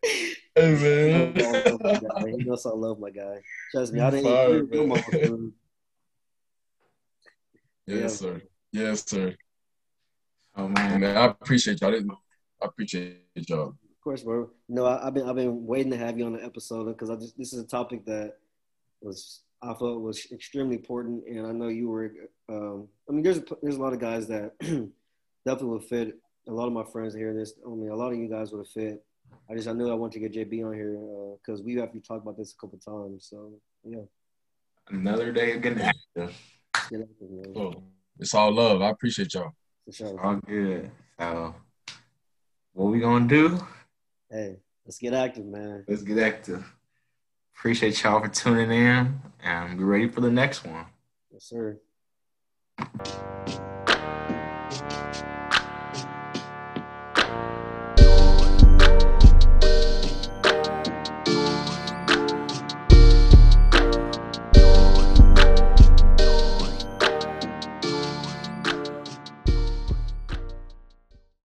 [laughs] Hey man, he knows I love my guy. Trust me, I didn't eat food. Yes, yeah. sir. Yes, sir. Oh man, man I appreciate y'all. I appreciate y'all. Of course, bro. No, I, have been I've been waiting to have you on the episode because I just this is a topic that was I thought was extremely important, and I know you were. Um, I mean, there's there's a lot of guys that [clears throat] definitely would fit. A lot of my friends hear this. I mean, a lot of you guys would have fit. I just I knew I wanted to get JB on here because uh, we have to talk about this a couple times. So yeah. Another day of getting active. Get active oh, it's all love. I appreciate y'all. For sure. All good. So, what we gonna do? Hey, let's get active, man. Let's get active. Appreciate y'all for tuning in, and be ready for the next one. Yes, sir.